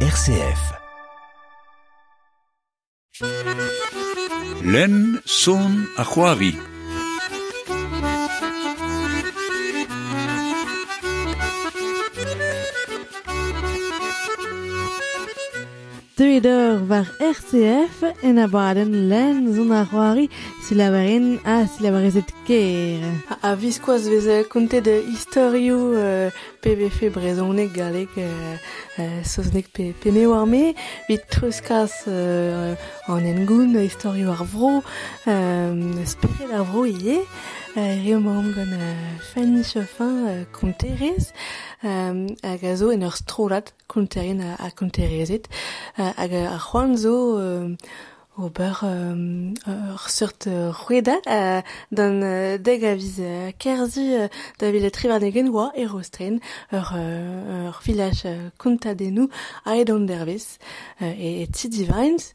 RCF. Len son a Deuet war RCF en abaden len zon ar c'hoari silabarin a silabarezet ker. A, a viskoaz vez konte de historio euh, PVF brezonek galek euh, euh, sosnek pe, pe me war me, vit truskaz euh, an engoun historio ar vro, euh, spirel ar vro ie, Rio morom gant Fanny Chaffin konterez hag a zo en ur strolat konterien a konterezet hag a c'hoan zo ober ur sort c'hweda d'an deg a viz kerzi da vile trivarnegen oa e rostren ur villaj kontadenou a ed an dervez e ti divainz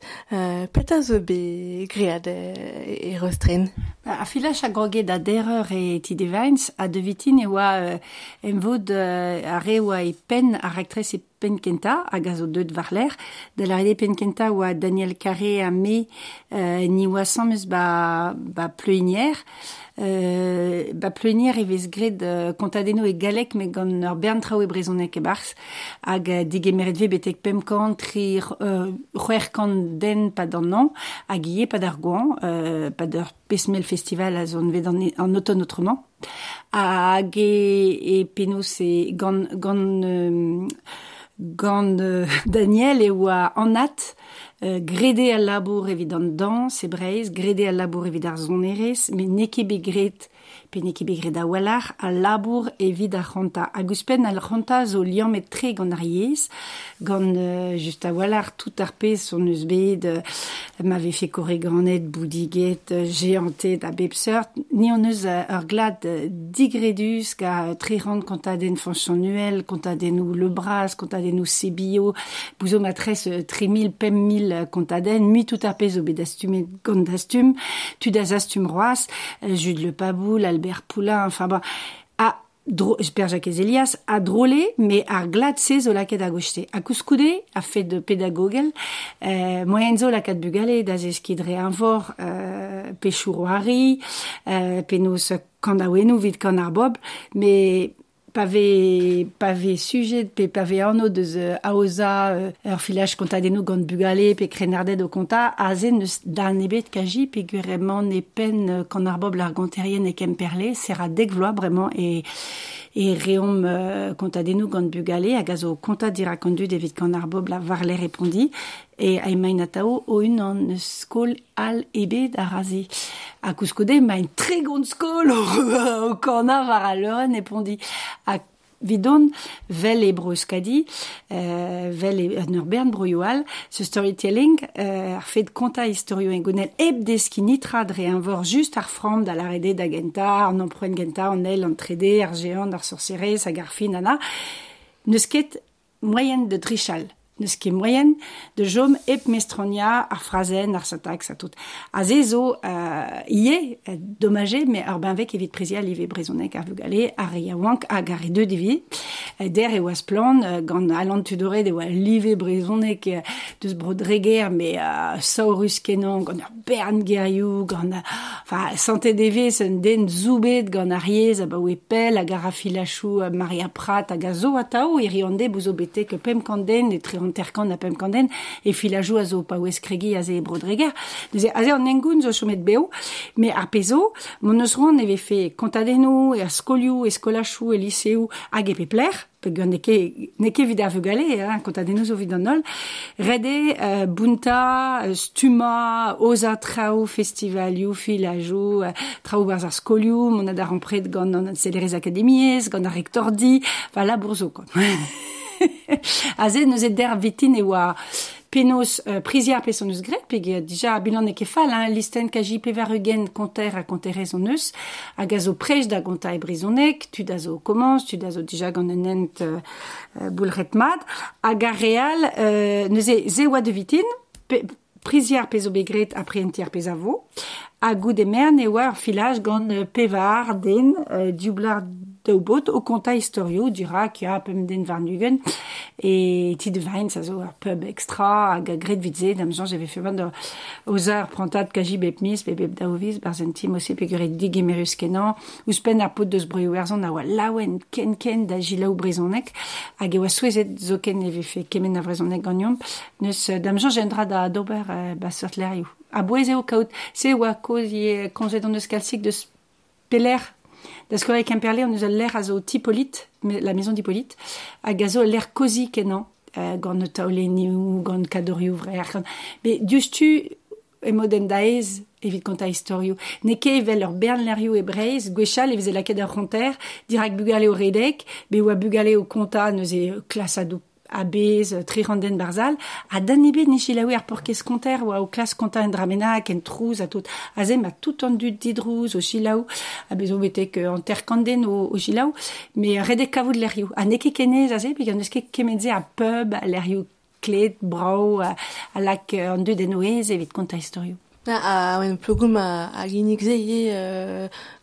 peta zo be gread e rostren. A filach a groget da derreur e ti devains a devitin e oa euh, em vod euh, a re oa e pen a raktres e pen kenta a gazo deud var l'er, da la rede pen kenta oa Daniel Carré a me euh, ni oa sammeus ba, ba pleunier ba pleunier e vez gred euh, kontadeno e galek me gant ur bern trao e brezonek e barz hag euh, dige meret ve betek pem kant tri euh, c'hwer kant den pa dan nan hag ie pa d'ar gouan euh, pa pesmel festival a zon vet an, an automne autrement. Hag e, e penos e gant gant euh, gant euh, Daniel e oa anat euh, euh, grede al labour evit an dans e breiz, grede al labour evit ar zonerez, me neke begret, pe neke begret a walar, al labour evit ar c'hanta. Al zo liam tre gant ar yez, gant euh, just a walar tout ar pez son eus bet, euh, ma vefe kore ganet, boudiget, euh, geantet, a bep seurt, ni an eus euh, ur glad euh, digredus ka tre rand konta den fanchon nuel, den ou le bras, konta den ou sebio, bouzo matres 3000, 5000 Ziel Contaden, mi tout apes obedastum et gondastum, tudasastum roas, euh, Jude Le Paboul, Albert Poulain, enfin bon, à Père Jacques Elias a drôlé, mais a glatzé zola ket a gochte. A couscoudé, a fait de pédagogue, euh, moyen zola ket bugale, da skidre un vor, euh, pechouroari, euh, kandaouenou vid kanar bob, mais pave pave sujet pe pave anno deus uh, aoza uh, ur filaj kontadennou gant bugale pe krenardet o konta a zen eus dan ebet kaji pe gurement e pen uh, kan ar bob lar ganterien e kemperle sera dek vloa e e reom uh, gant bugale a zo konta evit kan e a emain atao o un an skol al ebet a raze. A kouskode ma un tre gont skol o, o kana var a leuren e pondi. A vidon vel e breuskadi, euh, vel e an ur bern broioal, ce storytelling euh, ar fet konta historio en gonel eb deski nitra dre an vor just ar fram da la rede da genta, an empren genta, an el, an trede, ar geant, ar sorcerez, hag ar fin, ana, neus moyen de trichal neus ket moyen de jom ep mestronia ar frazen, ar satak, sa tout. A ze zo, euh, euh, dommage, mais ar benvek evit prezi a live brezonek ar vugale, ar ria wank hag ar e deud evit, euh, der e oaz plan, euh, gant alant tudore de oa live brezonek euh, deus brodreger, mais euh, saurus kenan, gant ar bern gerioù, gant, euh, enfin, sante devez un den zoubet gant ar yez, a ba pel, hag ar afilachou euh, Maria Prat, hag a zo a tao, e riande bouzo betek pem kanden, e tre an terkan a pem kanden, e filajou a zo pa oez kregi a ze e brodreger. Neuze, a ze an engoun zo chomet beo, me ar pezo, mon eus roan eve fe kontadenou, e a skolioù, e skolachou, e liseou, hag e peg gant neke, neke vid ar vugale, hein, kont a vid an nol, rede euh, bunta, stuma, oza trao festivalioù, filajoù, euh, trao barz ar skolioù, mon ad ar empred gant an selerez akademiez, gant ar rektordi, va la bourzo, kon. a se neuze der vitin e oa penos uh, priziar pe son eus gret, peg e dija bilan e kefal, hein, listen kaji pevar eugen konter a konterez on eus, hag a zo prej da gonta e brizonek, tu da zo komans, tu da zo dija gant en ent uh, boulret mad, hag a real euh, neuze ze oa de vitin, pe, priziar pe zo begret a prientiar pe zavo, a gout e mern e oa filaj gant pevar den uh, dublar daoubot o konta historio dira ki a pem den var nugen e ti de vain sa zo ar pub extra hag a gret vitze dam jan j'ave feu band ozer prantat kaji bep mis bep bep daoviz barzen tim ose pe gret dig emerus kenan ouspen ar pot deus breu erzon a oa laouen ken ken da jila ou brezonek hag e oa souezet zo ken eve fe kemen a brezonek ganyom neus dam jan jendra da dober basert lerioù. A boeze o kaout se oa koz ye konzet an eus kalsik deus peler da skoet kemperle on eus l'air a zo tipolit la maison d'Hippolyte a gazo l'air cosy kenan euh, gant taoleniou gant kadorioù vrer mais justu e moden daez evit konta historio. Ne ke evel ur bern lerioù e breiz, gwechal e veze laket ur ronter, dirak bugale o redek, be bugale o konta neuze klas a a bez treranden barzal, a dan ebet ne chilaouer ar porkez konter oa o klas konta en dramenak, en trouz, a tout, a zem a tout an dud didrouz o chilaou, a bezo betek an ter kanden o, o chilaou, me redek kavout lerioù. A neke kenez a zem, pe gant eus ket kemenze a pub, a lerioù klet, brau, a, a lak an deud enoez evit konta historioù. Ah, a oen plogoum a, a ginnik ze ye euh,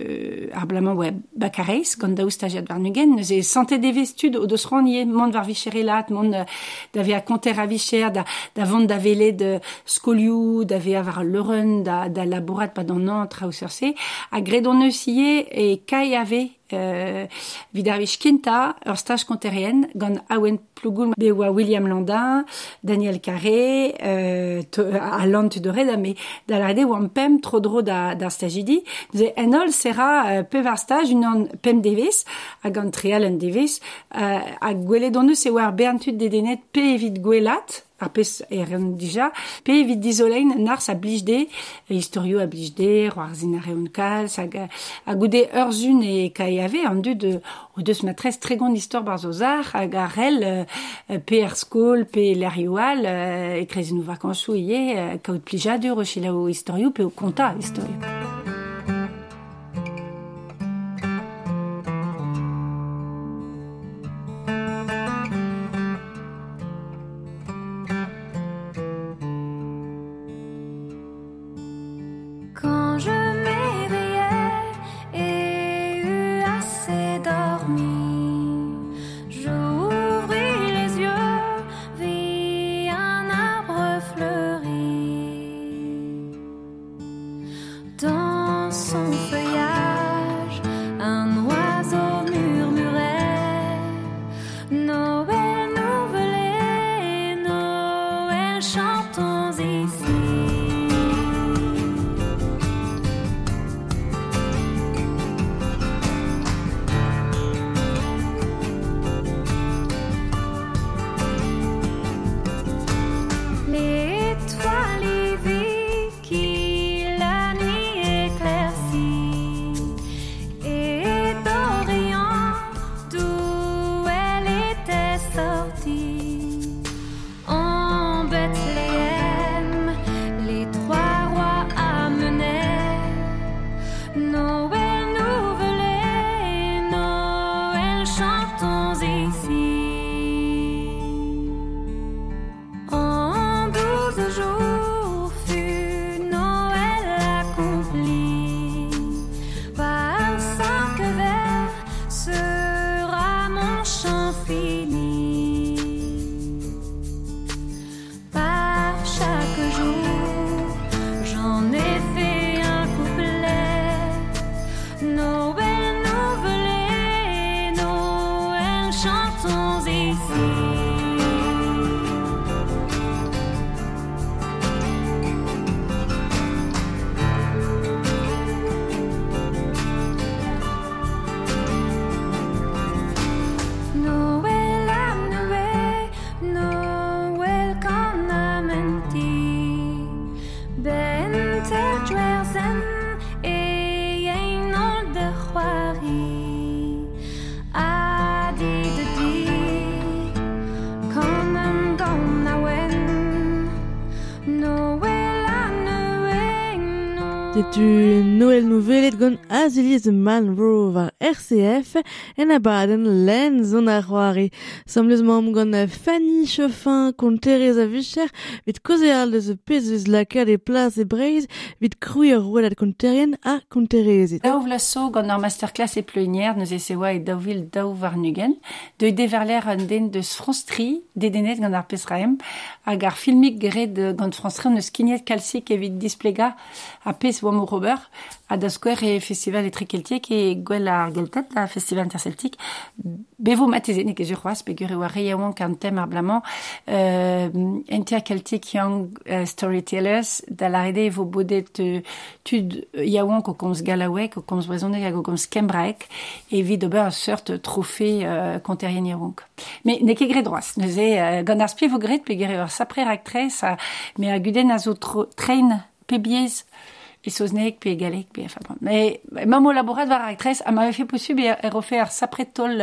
euh, un tri masterclass daou zo be de pluinière gant pemzek stagiat de pepini a garler oa bet de ba, masterclass euh, ar blamañ oa bakareiz, gant daou stagiat war nugen, neuze sante de stud o deus ranier, mont war vicherelat, mont uh, da ve a konter a vicher, da, da vont da vele de skolioù, da ve a var leuren, da, da laborat pa d'an an tra ou surse, a gredon eus ie e euh, vidarvich kenta ur stage konterien gant awen plougoul be oa William Landin, Daniel Carré, euh, to, a lant Tudore da me da l'arrede oan pem tro dro da, da stagidi. Neuze en sera euh, pev ar staj unan pem devez a gant trial en devez euh, a gwele don eus e war berntud dedenet pe evit gwelat ar pez eren dija, pe evit dizolein nars a blijde, historio a blijde, roar zin a reon kalz, hag a goude ur zun e kai ave, an dud o deus matrez tregon istor bar zo zar, hag rel euh, pe pe l'erioal, euh, e krezen ou vakansou ie, euh, kaout plijadur o chila o historio, pe o konta historio. you. Vasily the Man rule. war RCF en abaden len zon ar c'hoari. Samlez mamm gant Fanny Chauffin kont Terez a vicher vit koze al deus pez eus lakad e plas e breiz vit krui ar rouelad kont Terien a kont Terezet. Daou vlaso gant ar masterclass e pleunier neus e sewa e daouvil daou var nugen de deverler an den deus franstri dedenet gant ar pezraem hag ar filmik gret gant franstri neus kinet kalsik evit displega a pez oamou Robert a da skwer e festival e trikeltiek e gwell ar geltet la festival interceltic bevo matezenik e zurroaz pe gure war reiaouan kan tem ar blamant euh, young uh, storytellers da la rede vo bodet uh, tud yaouan ko galawek ko kembraek evit ober a seurt trofe uh, konterien yaouan me ne ket gret droaz neuze gant ar spie vo gret pe gure war sapre raktres a train e pe galek pe enfin bon. Mais mam o laborat var actrice a m'avait fait possible e refaire ar sapret tol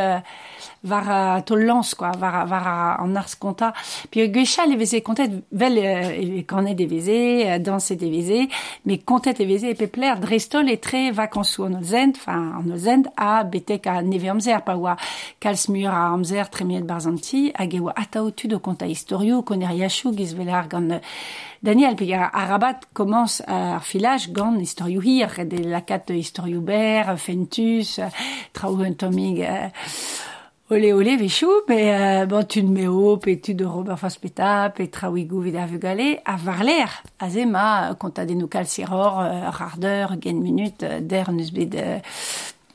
var tol lance quoi var var an ars konta puis gwechal e veze kontet vel uh, e kanet e veze uh, danse e veze mais kontet e veze e pe pler drestol e tre vakansou an zend enfin an zend a betek a neve amzer pa oa kalz mur a amzer tremiet barzanti hag e oa ataotud o konta historio koner yachou giz velar gant Daniel, pe a, a rabat commence ar filage gant istorioù hir, de lakat istorioù ber, fentus, traoù un tomig, euh, ole ole vechou, euh, bon, tu meo, pe tu de Robert Fospeta, pe traouigou vid a vugale, a varler, a zema, kontadennou kalsiror, euh, rardeur, gen minut, euh, der neus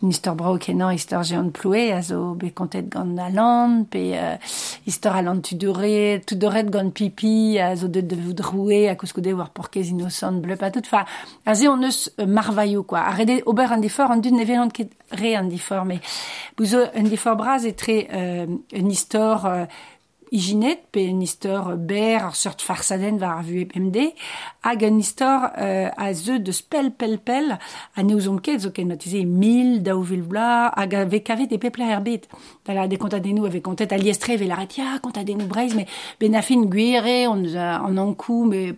euh, istor brao kenan istor geant ploue a zo be kontet gant a land pe uh, istor a land tudore tudoret gant pipi a zo de de voudroue a kouskoude war porkez innocent bleu pa tout fa a ze on eus uh, marvaillou quoi. A rede ober an difor an dun neve ket re an difor mais bouzo an difor braz e tre uh, un istor uh, ijinet pe un istor ber farsaden war ar vu MD hag un istor euh, a zeu de spell pel pel a neouzom ket zo ken notize mil vil bla hag ave kavet e pepla erbet da la ave kontet a liestre ve l'arret ya kontadenou breiz me ben a fin guire on an ankou me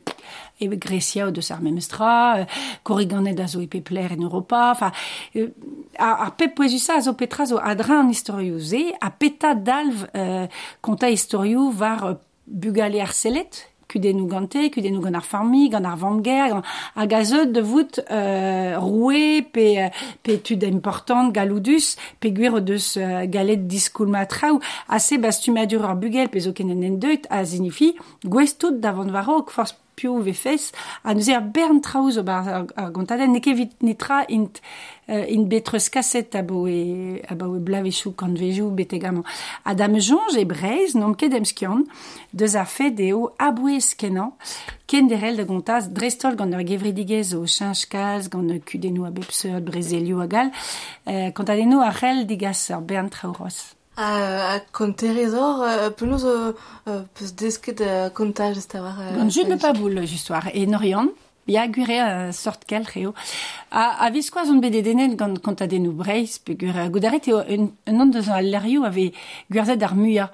e Grecia o deus ar memestra, euh, koriganet a zo e pepler en Europa, enfin, euh, ar pep poezusa a zo petra zo adra an historioù ze, a peta dalv euh, konta historioù var euh, bugale ar selet, kudennou gante, kudennou gant ar farmi, gant ar vamger, a gazeut de vout euh, roue pe, pe tud important galoudus, pe gwir o deus euh, galet diskoul matraou, a se bastumadur bugel pe zo kenen en deut, a zinifi, gwez tout davant varok, force piv vefes, a neuze ar bern traoù bar ar, ar gontaden, ne kevit netra int, uh, int betreus kaset a bo e, a bo e blavechou kantvejoù betegamañ. A dame jonge e brez, nom ket emskion, deus ar fed eo aboe skenan, ken derel da gontaz drestol gant ur gevredigez o chanj kaz, gant ur kudennou a bepseur, brezelio a gal, uh, kantadenno a c'hell digas ar bern traoù A, a konterezor, uh, penaos peus desket kontaj Gant jut ne pa boul justoir. E Norian, ya gure a sort kel reo. A, a viskoaz on bede denet gant kontadennou breiz, pe gure goudaret eo un, un an deus an alerioù ave gwerzet ar muia.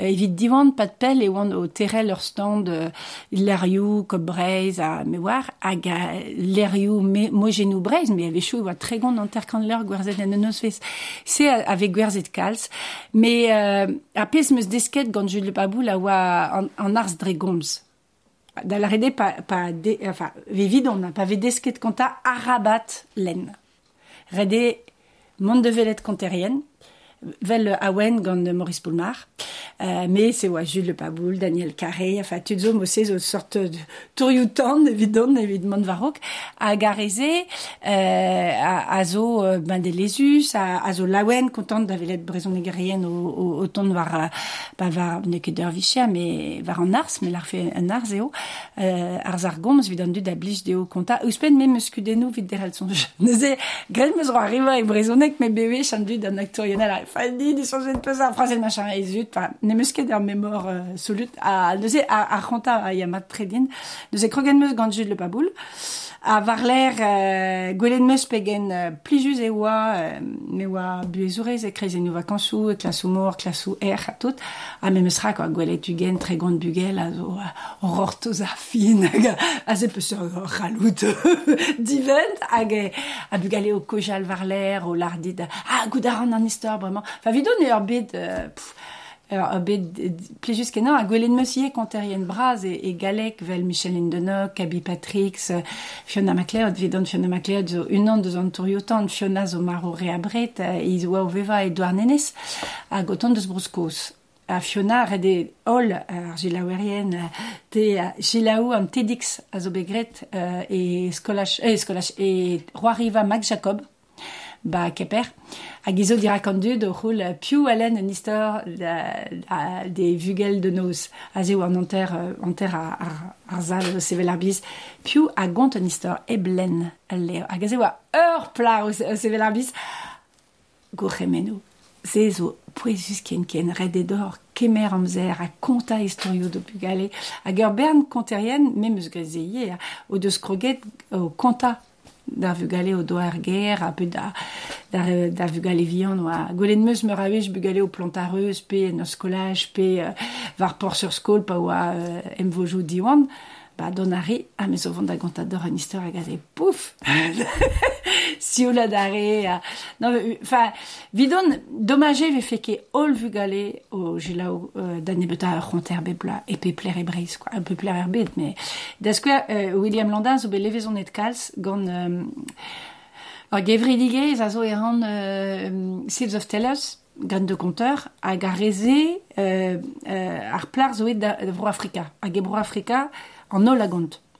Euh, evit divan pat pel e oan o terel ur stand euh, lerioù, kop breiz, a me war, hag a lerioù mojenou breiz, me ave chou oa tregont an terkant leur gwerzet en eus fez. Se ave gwerzet kalz, me euh, desket gant Jules Pabou la oa an, an ars dregomz. Da la rede pa, pa de, enfin, ve vidon, pa ve desket konta arabat len. Rede mont de velet konterien, vel awen gant Maurice Poulmar. Euh, mais c'est ouais, Jules Le Paboul, Daniel Carré, enfin, tu zo mo se zo sorte de tourioutan, évidemment, évidemment, varok, a gareze, euh, a, a zo euh, ben de lesus, a, a zo lawen, content d'avelet brezon negerien au, au, au ton var, ba var ne ket ur vichia, mais var an ars, mais l'ar fait un ars eo, euh, ars ar gomz vid an dud a blij deo konta, eus pen me meus kudennou vid derel son neuze, gret meus ro arriva e brezonek me bewe chan dud an aktorionel, Fanny, des choses de pesar, français machin, et zut, enfin, ne euh, a, neuze, a, a ronta a yamat tredin, neuze krogen meus gant le paboul, a var l'air, euh, gwelet meus pegen euh, plijus e oa, euh, me oa buezourez e e klasou er, tout, me meus rak, gwelet ugen, tre gant bugel, a zo, ralout divent, e, bugale o lardid, a goudaran an vraiment. Fa vidon e ur bet, euh, pff, ur bet plijus kenan, a gwelet meus ie braz e, e galek vel Michel Indenoc, Abi Patrix, euh, Fiona MacLeod, vidon Fiona MacLeod zo unan an Fiona zo maro reabret, euh, e zo o veva Edouard Nenes, a goton deus bruskos. A Fiona red e hol ar gilaou an TEDx a zo begret e e e Roariva Mac Jacob, ba keper. Hag izo dira kan dud o c'houl piou alen an istor da, da, de vugel de noz. A zeo an anter, anter ar, ar, ar zal sevel ar biz. Piou a gont an istor e blen al leo. Hag a zeo a ur pla o sevel ar biz. Gourremenou. Se zo poezus ken ken red edor kemer amzer a konta historio do bugale. Hag ur bern konterien, memeus grezeye, o deus kroget o konta da vugale o doar ger, a peu da, da, da vugale vian oa. Golen meus meur avez bugale o plantareus pe en ur skolaj pe uh, var por sur skol pa oa uh, emvojo diwan. Ba don a mes a vant da gantador an istor hag a pouf si o la dare a... non, mais, enfin, vidon dommage ve feke ol vugale o jilao euh, da nebeta ur c'honter bebla e pe pler e breiz, quoi. Un peu er bet, mais... D'asque euh, William Landin zo be levezon et kalz gant... Euh, Ar gevridige a zo e ran euh, Seals of Tellers, gant de konteur, hag a reze euh, euh, ar plar zo da, da vro Afrika. Hag e bro Afrika an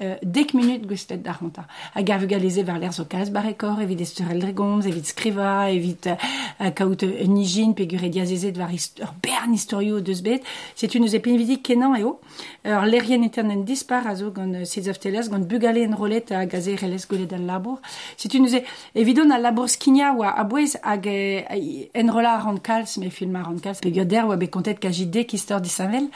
euh, dek minut gustet d'ar honta. A gav galeze var l'er zo kaz barekor, evit esturel dregomz, evit skriva, evit euh, kaout un nijin, pegure diazezet var ur bern historio deus bet. C'est une epen vidik kenan eo. Ur lerien eternen dispar a zo gant euh, of Teles, gant bugale en rolet a gaze relez golet al labour. Setu neus evidon al labour skinia oa a bouez hag en rola a rand kalz, me film a rand kalz, pegur der oa be kontet kajit dek istor disanvel,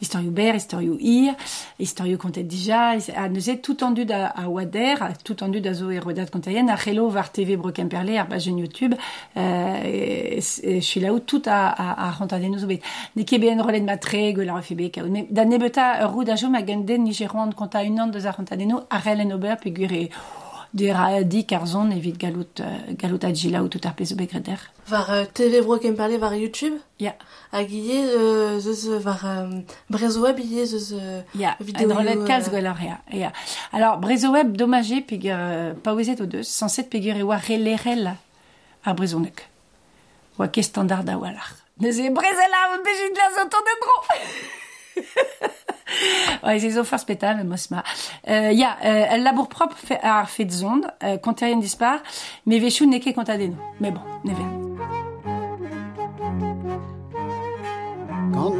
historio ber, historio ir, historio kontet dija, neuze tout da a wader, a tout da zo e rodat kontaien, a chelo var TV Brokemperle, ar bajen YouTube, euh, je suis là où tout a, a, a rentade nous obet. Ne ket be en rolet matre, gwell ar febe. Me da nebeta roud jo ma ganden nigeroan konta un an deus a rentade nous, a rel en ober, pegur e de ra dik ar zon evit galout, euh, galout a gila ou tout ar pez obet greder. Var TV Brokemperle var YouTube? Ya, hag ie zeus var euh, Brezo Web ie zeus ya, vidéo, rolet euh, kalz ya, ya. Alors, brezo web dommage pegur euh, pa ouzet o deus, sanset pegur e oa relerel ar brezonek. Oa ke standard a walar. Neuze brezela on bejit la zo de dro. Ouais, c'est zo far spetal, mos ma. Euh, ya, euh, el labour propre fe, ar fet zond, euh, konterien dispar, me vechou neke kontadeno. Mais bon, ne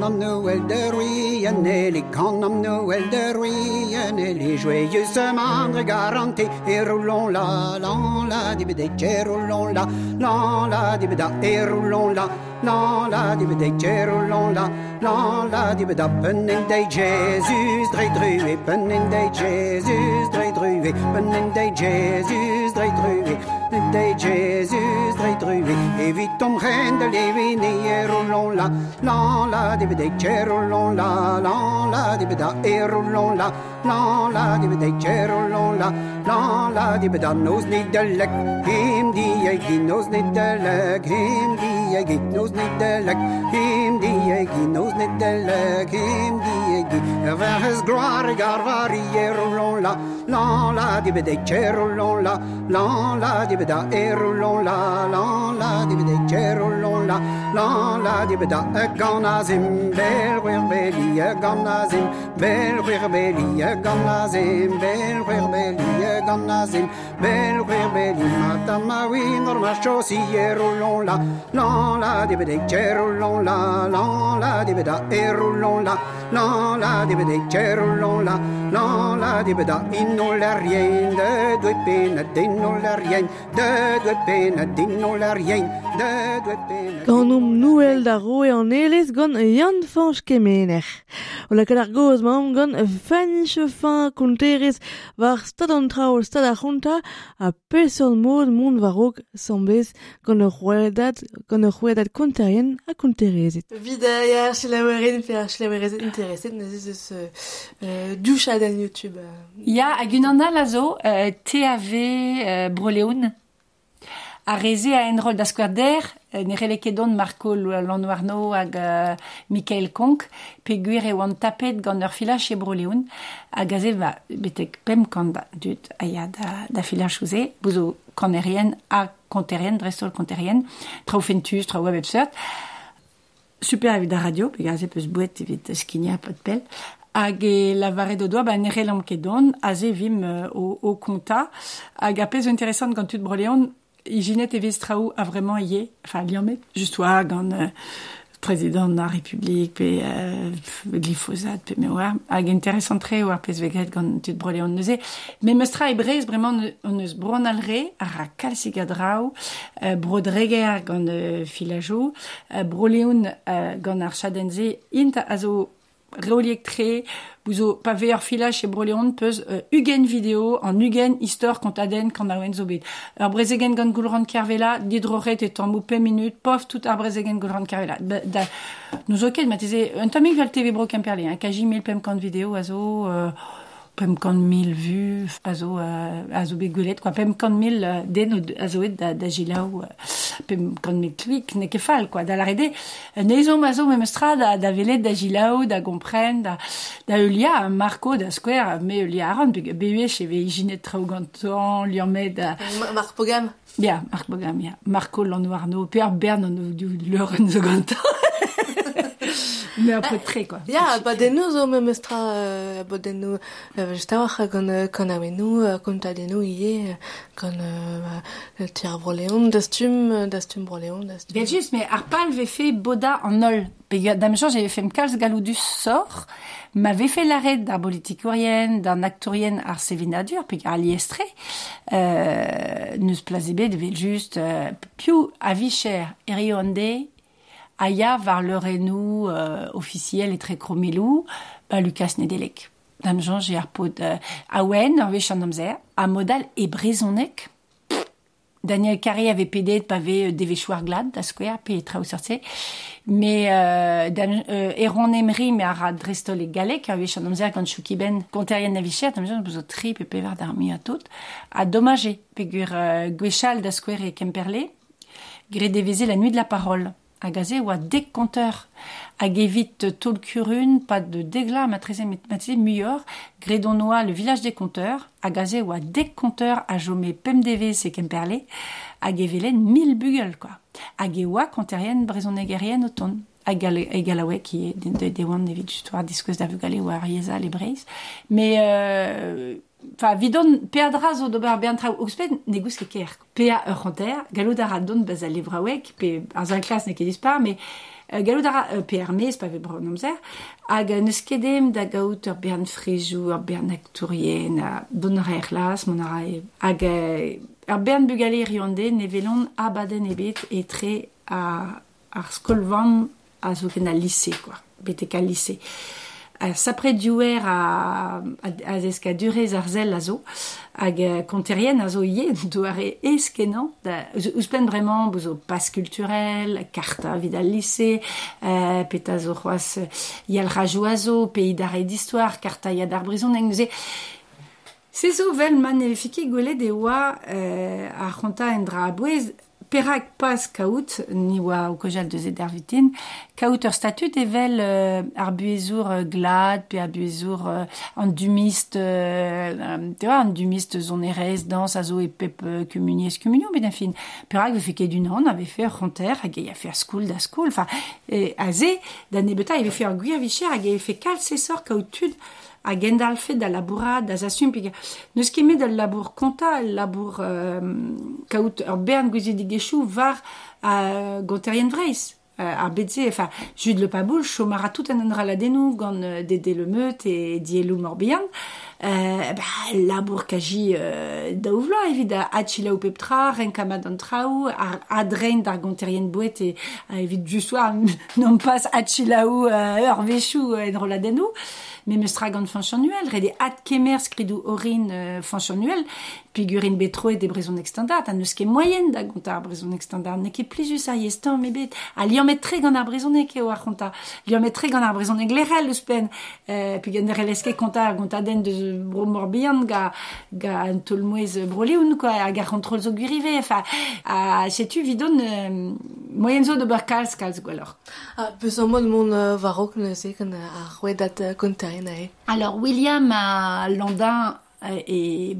am Noël de Ruyanelli, quand am Noël de Ruyanelli, joyeuse mandre garantie, et roulons la, la, la, dibede, et roulons la, la, la, dibeda, et roulons la, la, la, dibede, et roulons la, la, la, dibeda, pennen de Jésus, drei drue, pennen de Jésus, drei drue, pennen de Jésus, drei drue, de Jésus, drei drue, et vite om reine de Lévini, et roulons la, la, la, dibede, et roulons la, la, la, dibeda, et roulons la, la, la, dibede, et roulons la, la, la, dibeda, nos ni de lek, him di egi, nos ni de lek, him di egi, nos ni de lek, him di egi, nos ni de lek, him di egi, vers his gloire, garvari, et roulons la, la, la, dibede, et roulons la, la, la, dibeda, et roulons la, la, la, dibede, et roulons la la la di beda ganazim bel beli ganazim bel beli ganazim bel beli ganazim bel beli matama oui normal si roulons la. La la di beda roulons la. La la di beda et roulons la. La la di beda roulons la. La la di beda in non la rien. De due pena non la rien. De due pena non la rien. De due pena Gant om nouel da roe an elez gant Jan Fanch Kemener. O la ar goz ma om gant Fanch Fan Konterez war stad an traol stad a c'honta a peson mod mont varog sambez gant ur c'hwedat gant ur c'hwedat konterien a konterezet. Vida ya ar chelaweren pe ar chelaweren interesset ne ez eus doucha dan YouTube. Ya hag unan a lazo TAV Broleoun a reze a enrol da skwerder ne relekedon Marco Lanoarno hag uh, Michael Konk, pe gwir e oan tapet gant ur filaj e broleoun, hag aze va betek pem kant da, dut aia da, da filaj ouze, bouzo kanerien a konterien, drestol konterien, trao fentus, trao web ebsert, super evit da radio, pe gaze peus bouet evit skinia pot pel, hag e lavare do doa, ba nere lamkedon, aze vim uh, o, o konta, hag apes interesant gant tut broleon, ijinet e vez traoù a vraiment ye, enfin liamet, just oa gant euh, président de la République, pe euh, glyphosate, me oar, hag interesant tre oar pez veget gant tud broleon neuze, me meus tra e brez bremañ on eus bron al re, ar a kalsig a draou, euh, euh, filajo, euh, broleon euh, chadenze, int a zo reoliek tre, bouzo pa veer filach e broleon peus euh, ugen video an ugen histor kont aden kant a oen zo bet. Ur brezegen gant goulran kervela, didroret et tamm pe minut, pof tout ar brezegen goulran kervela. Da, da, nous zo ket, ma teze, un tamik vel TV bro kemperle, hein, kaji mil pem kant video a zo... Euh, pem kant mil vu, a zo, euh, a zo bet gwelet, quoi. Pem kant mil euh, den o a zo et da, da gilaou, euh, pem kant mil kvik, ne ke fal, quoi. Da la rede, ne zo ma zo memestra da, da velet da da gompren, da, Marco, da skwer, me eulia aran, da... Ma- Marc Pogam Ya, Marc Bogam, ya. Marco Lannoarno, pe ar bern an o du leuren zo tre, quoi. Ya, ba dennou zo me meustra, euh, ba dennou, euh, just a oar gant euh, kon awenou, euh, konta dennou ie, euh, gant euh, euh, tiar broleon, dastum, euh, dastum broleon, dastum... Bien juste, mais ar pal ve fait boda en ol. Pe ga- dam jan, j'avais fait m'kalz galoudus sor, m'avait fait l'arrêt d'un politikourien, d'un actourien ar sevinadur, pe ar liestre, euh, neus plazebe de vel juste, euh, piou a vicher erionde, aya var le renou euh, officiel et très chromelou, ba Lucas Nedelek. Dam jan, j'ai ar pod euh, awen, amzer, a modal e brezonek, Daniel Carré avait pédé de pavé devechoir glad da square trao sorti mais euh, euh, Eron Emery mais ara drestol e galek avait chan amzer gant chouki ben konterien na vichet tam jan bezo tri pe pevar d'armi a tout a dommagé pegur euh, gwechal da square e kemperle. Gré deveze la nuit de la parole a gazé ou a dek konteur hag evit tol kurun, pas de dégla matrize muyor, Grédonois, le village des compteurs, a gazé ou a dek compteurs a jomé PMDV se kemperle, hag evelen mille bugel, quoi. Hag eoa konterien brezonegerienne auton. Hag gal- e galaouet qui est de, de, de oan evit justoire diskeus da vugale ou a rieza le breiz. Mais, euh, Enfin, vidon peadra zo d'ober bern trao ouzped ne gous ket ker. Pea ur c'hanter, galou dara don baz a levraouek, pe ar zan klas ne mais euh, euh, pe pa bron amzer, hag euh, neus kedem da gaout ur bern frejou, ur bern aktourien, don ar er las, mon ara e, hag euh, ur bern bugale rionde ne velon abaden ebet e a, ar skolvan a zo lycée, quoi. Lycée. Euh, sapre diouer a, a, a zeska durez ar zel a zo, hag euh, konterien a zo ie, doare eskenan, da, eus eus pen bremañ bozo pas culturel, karta vid al lycée, euh, pet a zo c'hoaz euh, yal d'histoire, karta yad ar brison, eng neuze, Se zo vel man e fike gwelet euh, perak pas kaout, ni oa o kojal de zeder vitin, kaout ur statut evel euh, ar buezour euh, glad, pe ar buezour euh, an dumist, euh, euh, vois, an dumist zon erez, dans a zo e pep comuniez comunio, ben fin. Perak ve fait ket d'un an, ave fait ur ronter, hag e a fait ar skoul da skoul, enfin, e, a ze, da nebeta, ave fait ur gwir vicher, hag e fait kal a gendalfe da labourad da zasum pega. Neus ket da labour konta, labour euh, kaout ur bern gwezidigechou var a gonterien vreiz. ar betze, enfin, jud le paboul, chomara tout an an raladenou gant dede le meut e dielou morbihan. Euh, bah, labour kaji euh, da ouvla, evit a atchila ou peptra, renkamad an traou, ar adrein d'ar gonterien evit just war non pas atchila ou euh, ur vechou euh, en. Mais me strag an fanchanuel, rede at kemer skridou orin euh, fanchanuel, pigurin betro et de brezon extendard, an eus ket moyen da gonta ar brezon extendard, ne ket plizus a yestan me bet, a liam et tre gant ar brezonek eo ar konta, liam et tre gant ar brezonek lerel eus pen, euh, puis gant er eske konta ar gonta den de bro morbihan ga, ga an tolmouez broleoun, quoi, hag ar kontrol zo gurive, enfin, a setu vidon euh, moyen zo d'ober kalz, kalz a Ah, an mod mon euh, varok neuze kan a c'hwedat euh, kontarina e. Alors, William a Landin et,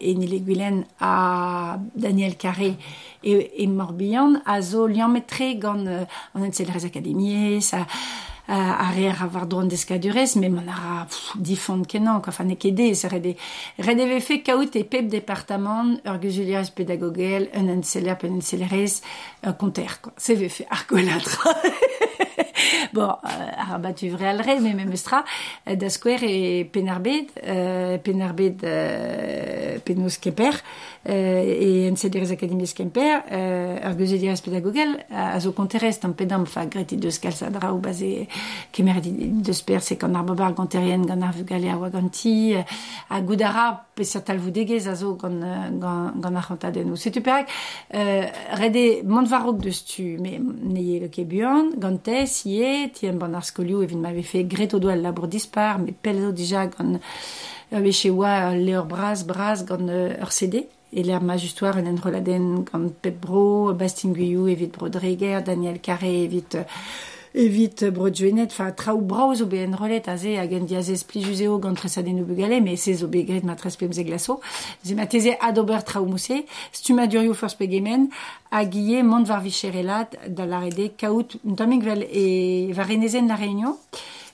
et Nile Guilen a Daniel Carré et, et Morbihan a zo lian metre gant an enzelrez ça... a... re a var dron difond kenan, quoi, fan ekede, se rede, rede ve fe kaout e pep departament, ur guzuliarez pedagogel, un enseler pen enselerez, konter, quoi. bon, euh, ar batu vre al re, me me meustra, euh, da skwer e penarbed, euh, penarbed euh, penos keper, euh, e enselerez akademiez kemper, euh, ur guzuliarez pedagogel, a zo konterez tam pedam, fa greti deus kalsadra ou baze kemer deus per se gant ar babar ganterien gant ar vugale a oa ganti, euh, goudara peseurt tal voudegez a zo gant, gant, gant ar euh, rede mont varok deus le kebuan, gantez, ie, tien ban ar skolioù evit m'ave fait gret o doa labour dispar, me pel zo dija gant ur veche oa le ur braz, braz gant euh, ur CD, et l'air majustoir en enroladen gant Pep Bro, Bastin Guyou, evit Brodreger, Daniel Carré, evit euh, evit brodjuenet, fa traoù braoz o be enrolet a ze hag en diazez plijuzeo gant o bugale, me se zo begret ma tres pemze glaso. Ze ma teze adober traoù mousse, stuma durioù first pegemen, hag ie mont var vicherelat da l'arede kaout tamik vel e va la réunion,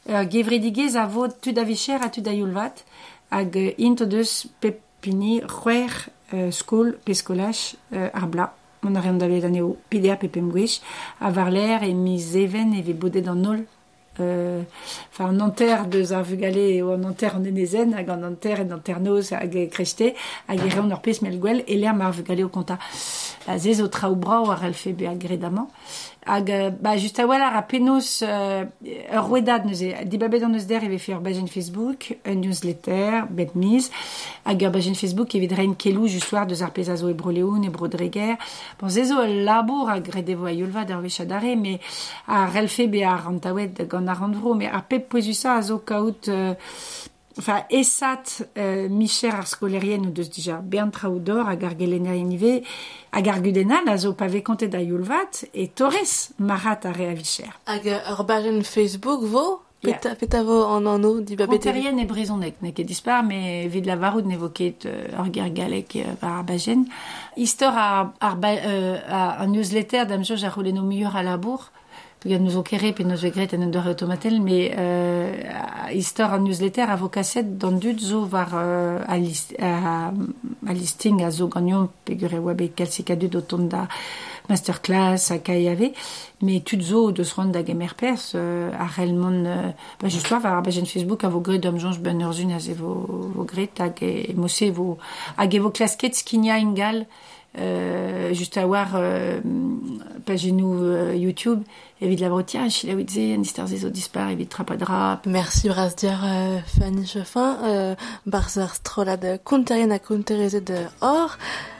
uh, gevredigez a vod tud a vicher a tud a yulvat, hag into deus pepini c'hwer euh, skol peskolach euh, mon ar davet aneo pidea pepem gwech a var l'air e miz even e ve bodet an nol. Euh, enfin an anter deus ar vugale o an anter an enezen hag an anter en anternoz hag e kreste hag e reon ur pez mel gwell e l'air ma ar vugale o konta a zez o traoù brao ar el fe be agredamant Hag, ba, just a wala a penaos euh, ur roedad neuze. Dibabet an eus der eve fe ur bajen Facebook, un newsletter, bet miz. Hag ur bajen Facebook evit rein kelou just war deus ar pez a zo e broleoun, e brodreger. Bon, zezo al labour hag redevo a yolva d'ar vech adare, me a relfe be ar antawet gant ar anvro, me ar pep poezusa a zo kaout... Euh, Enfin, esat euh, micher ar skolerien ou deus dija bern traoù d'or hag ar gelenner inive hag ar gudenal a zo pave kontet da yulvat e torres marat a re a vicher. Hag uh, ur bajen Facebook vo? Peta, peta vo an anno di babet Konterien e brezonek, ne ket dispar, me vid la varoud ne vo ket euh, ur ger galek euh, war ar bajen. Istor ar, ar, ba, euh, ar, ar newsletter d'am rouleno miur a labour, Pegad nous o kere pe nous egret an ur automatel, mais euh, istor an newsletter a vo kaset d'an dud zo war euh, a, list, a, a listing a zo gagnon pe gure oa bet kalsika dud oton da masterclass a KIAV mais tud zo de se rand da gemer pers euh, a relmon, euh, ba just oa war a bajen Facebook a vo gret d'am jonge ben ur zun a ze vo, vo gret hag e, e vo, hag e vo klasket skinia ingal, euh, just a war euh, pagenou euh, YouTube. Evit la brotia chilaouit ze an istor ze zo dispar evit trapadra Merci braz diar uh, Fanny Chefin, uh, barz ar strolad konterien a konterezet de or,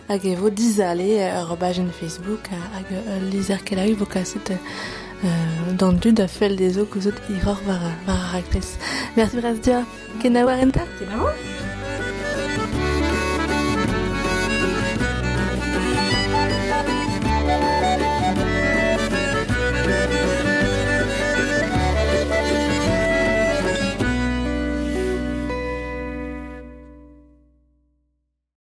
hag e vo dizale ur bajen Facebook hag lizer kelaou vo kaset uh, d'an dud a fel de zo kouzot iror var, var. Merci braz diar, ken a war enta marrant